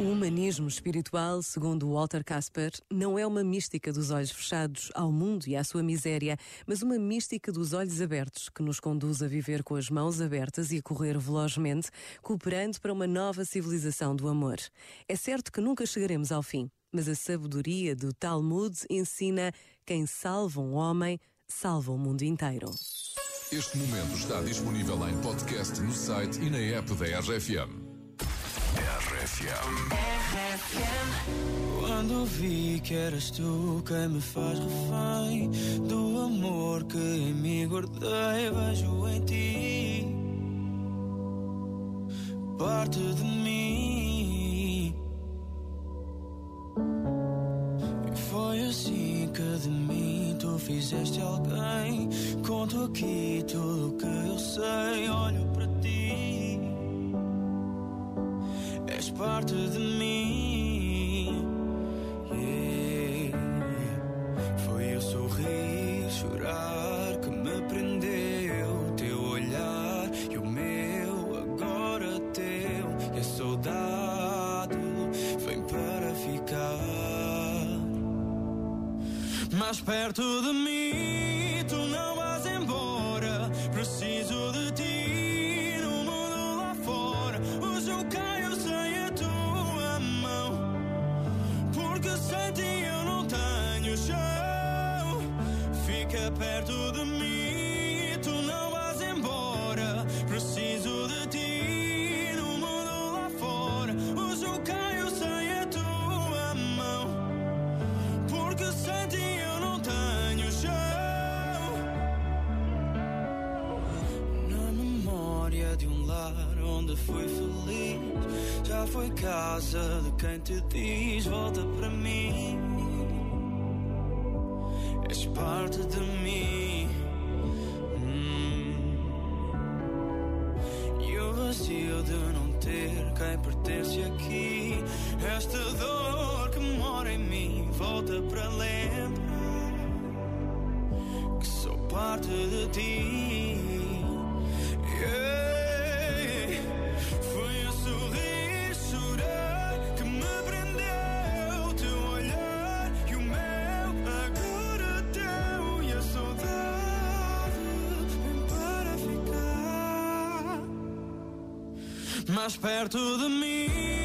O humanismo espiritual, segundo Walter Casper, não é uma mística dos olhos fechados ao mundo e à sua miséria, mas uma mística dos olhos abertos que nos conduz a viver com as mãos abertas e a correr velozmente, cooperando para uma nova civilização do amor. É certo que nunca chegaremos ao fim, mas a sabedoria do Talmud ensina quem salva um homem, salva o mundo inteiro. Este momento está disponível em podcast no site e na app da RFM. RFM. Quando vi que eras tu quem me faz refém do amor que em mim guardei, vejo em ti parte de mim. E foi assim que de mim tu fizeste alguém. Conto aqui tudo o que eu sei, olho para ti parte de mim. Yeah. Foi o sorrir, chorar que me prendeu. Teu olhar e o meu, agora teu. E a saudade vem para ficar. Mais perto de mim, tu não vais embora. Preciso de onde fui feliz, já foi casa de quem te diz: volta para mim. És parte de mim. Hum. E o vazio de não ter quem pertence aqui. Esta dor que mora em mim volta para lembrar que sou parte de ti. Mais perto de mim.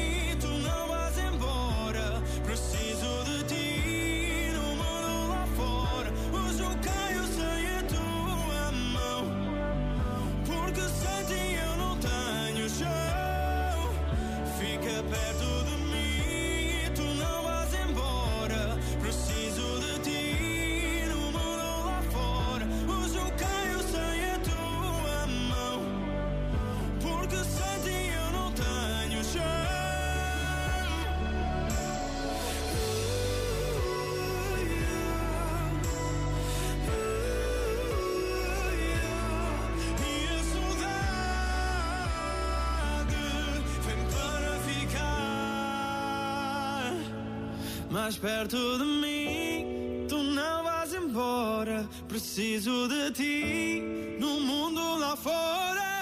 Mais perto de mim. Tu não vais embora. Preciso de ti no mundo lá fora.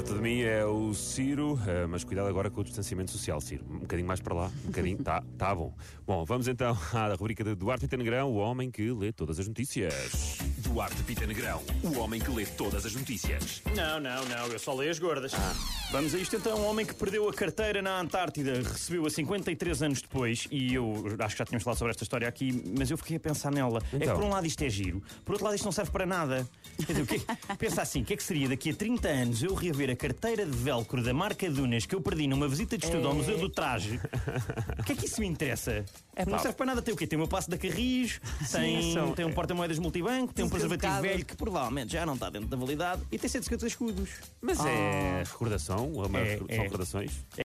Perto de mim é o Ciro, eh, mas cuidado agora com o distanciamento social, Ciro. Um bocadinho mais para lá, um bocadinho. tá, tá bom. Bom, vamos então à rubrica de Duarte Pita Negrão, o homem que lê todas as notícias. Duarte Pita Negrão, o homem que lê todas as notícias. Não, não, não, eu só leio as gordas. Vamos a isto então. Um homem que perdeu a carteira na Antártida recebeu-a 53 anos depois, e eu acho que já tínhamos falado sobre esta história aqui, mas eu fiquei a pensar nela. É que Então. por um lado isto é giro, por outro lado isto não serve para nada. Quer dizer, o quê? Pensa assim: o que é que seria daqui a 30 anos eu reaver a carteira de velcro da marca Dunas que eu perdi numa visita de estudo ao Museu do Traje? O que é que isso me interessa? não serve para nada. Tem o quê? Tem o meu passo da Carris, tem, são- tem um porta-moedas multibanco, tem um preservativo Descascável. velho que provavelmente já não está dentro da validade e tem 150 escudos. Mas é recordação, a maior- É, são é. recordações.